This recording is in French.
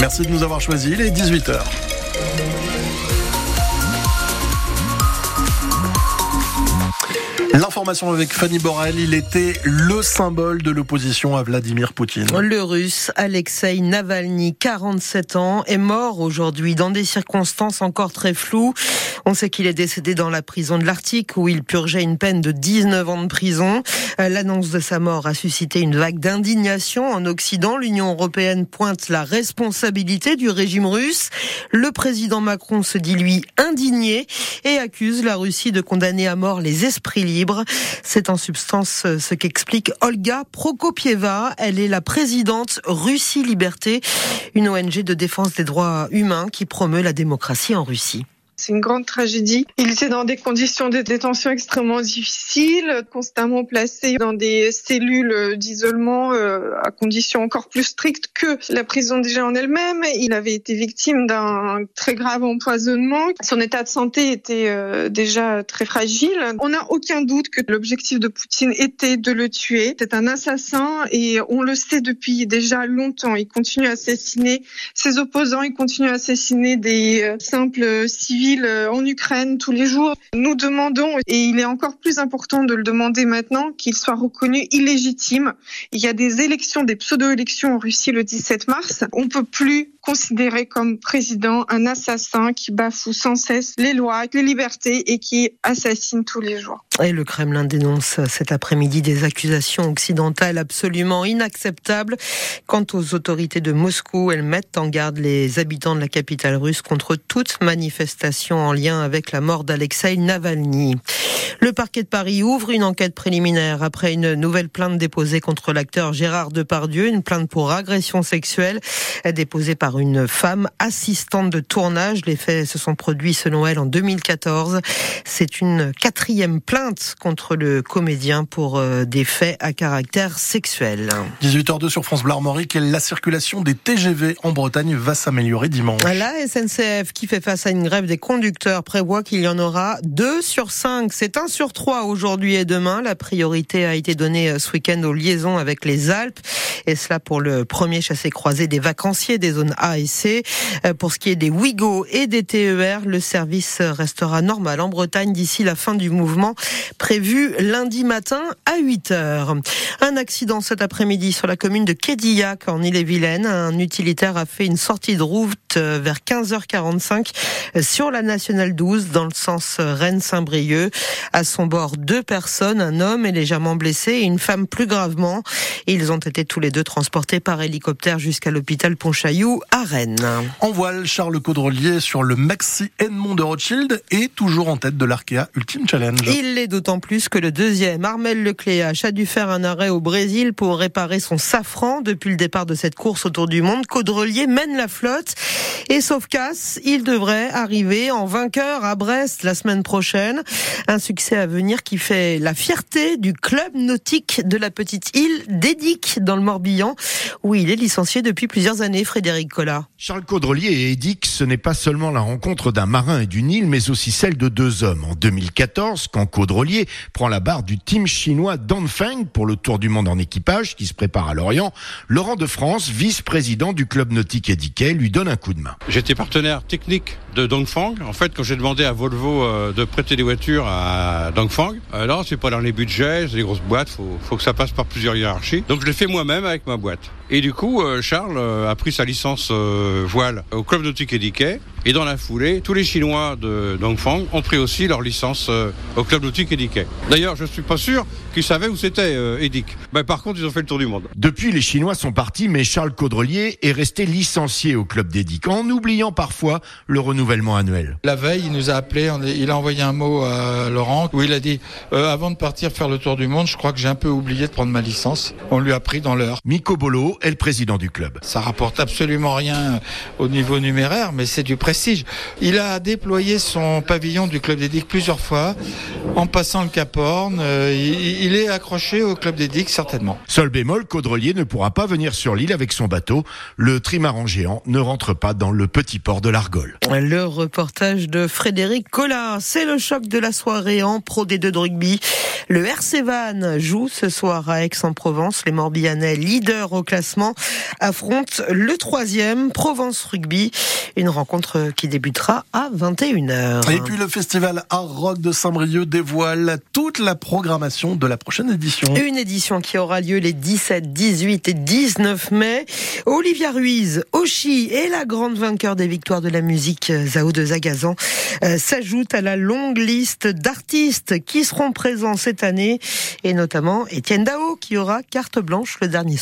Merci de nous avoir choisis. Il est 18h. L'information avec Fanny Borel, il était le symbole de l'opposition à Vladimir Poutine. Le russe Alexei Navalny, 47 ans, est mort aujourd'hui dans des circonstances encore très floues. On sait qu'il est décédé dans la prison de l'Arctique où il purgeait une peine de 19 ans de prison. Euh, l'annonce de sa mort a suscité une vague d'indignation en Occident. L'Union européenne pointe la responsabilité du régime russe. Le président Macron se dit lui indigné et accuse la Russie de condamner à mort les esprits libres c'est en substance euh, ce qu'explique Olga Prokopieva. Elle est la présidente Russie Liberté, une ONG de défense des droits humains qui promeut la démocratie en Russie. C'est une grande tragédie. Il était dans des conditions de détention extrêmement difficiles, constamment placé dans des cellules d'isolement euh, à conditions encore plus strictes que la prison déjà en elle-même. Il avait été victime d'un très grave empoisonnement. Son état de santé était euh, déjà très fragile. On n'a aucun doute que l'objectif de Poutine était de le tuer. C'est un assassin et on le sait depuis déjà longtemps. Il continue à assassiner ses opposants, il continue à assassiner des euh, simples civils euh, en Ukraine tous les jours. Nous demandons, et il est encore plus important de le demander maintenant, qu'il soit reconnu illégitime. Il y a des élections, des pseudo-élections en Russie le 17 mars. On peut plus considérer comme président un assassin qui bafoue sans cesse les lois, les libertés et qui assassine tous les jours. Et le Kremlin dénonce cet après-midi des accusations occidentales absolument inacceptables. Quant aux autorités de Moscou, elles mettent en garde les habitants de la capitale russe contre toute manifestation en lien avec la mort d'Alexei Navalny. Le parquet de Paris ouvre une enquête préliminaire après une nouvelle plainte déposée contre l'acteur Gérard Depardieu, une plainte pour agression sexuelle déposée par une femme assistante de tournage. Les faits se sont produits selon elle en 2014. C'est une quatrième plainte contre le comédien pour euh, des faits à caractère sexuel. 18h02 sur France Bleu Armorique, la circulation des TGV en Bretagne va s'améliorer dimanche. La SNCF qui fait face à une grève des conducteurs prévoit qu'il y en aura deux sur cinq. C'est un sur trois aujourd'hui et demain. La priorité a été donnée euh, ce week-end aux liaisons avec les Alpes. Et cela pour le premier chassé-croisé des vacanciers des zones A et C. Euh, pour ce qui est des Ouigo et des TER, le service restera normal en Bretagne d'ici la fin du mouvement prévu lundi matin à 8 heures. Un accident cet après-midi sur la commune de Quédillac en Ille-et-Vilaine. Un utilitaire a fait une sortie de route euh, vers 15h45 sur la nationale 12 dans le sens Rennes-Saint-Brieuc. À son bord, deux personnes, un homme est légèrement blessé et une femme plus gravement. Ils ont été tous les deux transportés par hélicoptère jusqu'à l'hôpital Pontchaillou à Rennes. En voile, Charles Caudrelier sur le Maxi Edmond de Rothschild est toujours en tête de l'Arkea Ultimate Challenge. Il l'est d'autant plus que le deuxième, Armel Lecléache, a dû faire un arrêt au Brésil pour réparer son safran. Depuis le départ de cette course autour du monde, Caudrelier mène la flotte. Et sauf casse, il devrait arriver en vainqueur à Brest la semaine prochaine. Un succès à venir qui fait la fierté du club nautique de la petite île d'Edic dans le Morbihan, où il est licencié depuis plusieurs années, Frédéric Collat. Charles Caudrelier et Edic, ce n'est pas seulement la rencontre d'un marin et d'une île, mais aussi celle de deux hommes. En 2014, quand Caudrelier prend la barre du team chinois Dongfeng pour le Tour du Monde en équipage qui se prépare à Lorient, Laurent de France, vice-président du club nautique Ediquet, lui donne un coup de main. J'étais partenaire technique de Dongfang. En fait, quand j'ai demandé à Volvo euh, de prêter des voitures à Dongfang, euh, c'est pas dans les budgets, c'est des grosses boîtes, faut, faut que ça passe par plusieurs hiérarchies. Donc je l'ai fait moi-même avec ma boîte. Et du coup, euh, Charles a pris sa licence voile au club nautique Ediquet. Et dans la foulée, tous les Chinois de Dongfang ont pris aussi leur licence au club nautique Ediquet. D'ailleurs, je suis pas sûr qu'ils savaient où c'était Edic. Ben, par contre, ils ont fait le tour du monde. Depuis, les Chinois sont partis, mais Charles Caudrelier est resté licencié au club d'Edic, en oubliant parfois le renouvellement annuel. La veille, il nous a appelé, il a envoyé un mot à Laurent où il a dit euh, avant de partir faire le tour du monde, je crois que j'ai un peu oublié de prendre ma licence. On lui a pris dans l'heure. Miko Bolo est le président du club. Ça rapporte absolument rien au niveau numéraire, mais c'est du prestige. Il a déployé son pavillon du club des plusieurs fois en passant le Cap Horn. Euh, il, est accroché au club des certainement. Seul bémol, Caudrelier ne pourra pas venir sur l'île avec son bateau. Le trimaran géant ne rentre pas dans le petit port de l'Argol. Le Le reportage de Frédéric Collin. C'est le choc de la soirée en Pro D2 de rugby. Le RC Van joue ce soir à Aix-en-Provence. Les Morbihanais, leaders au classement, affrontent le troisième Provence Rugby. Une rencontre qui débutera à 21h. Et puis le festival Art Rock de Saint-Brieuc dévoile toute la programmation de la prochaine édition. Une édition qui aura lieu les 17, 18 et 19 mai. Olivia Ruiz, Oshi et la grande vainqueur des victoires de la musique, Zao de Zagazan, euh, s'ajoutent à la longue liste d'artistes qui seront présents cette année et notamment Étienne Dao qui aura carte blanche le dernier soir.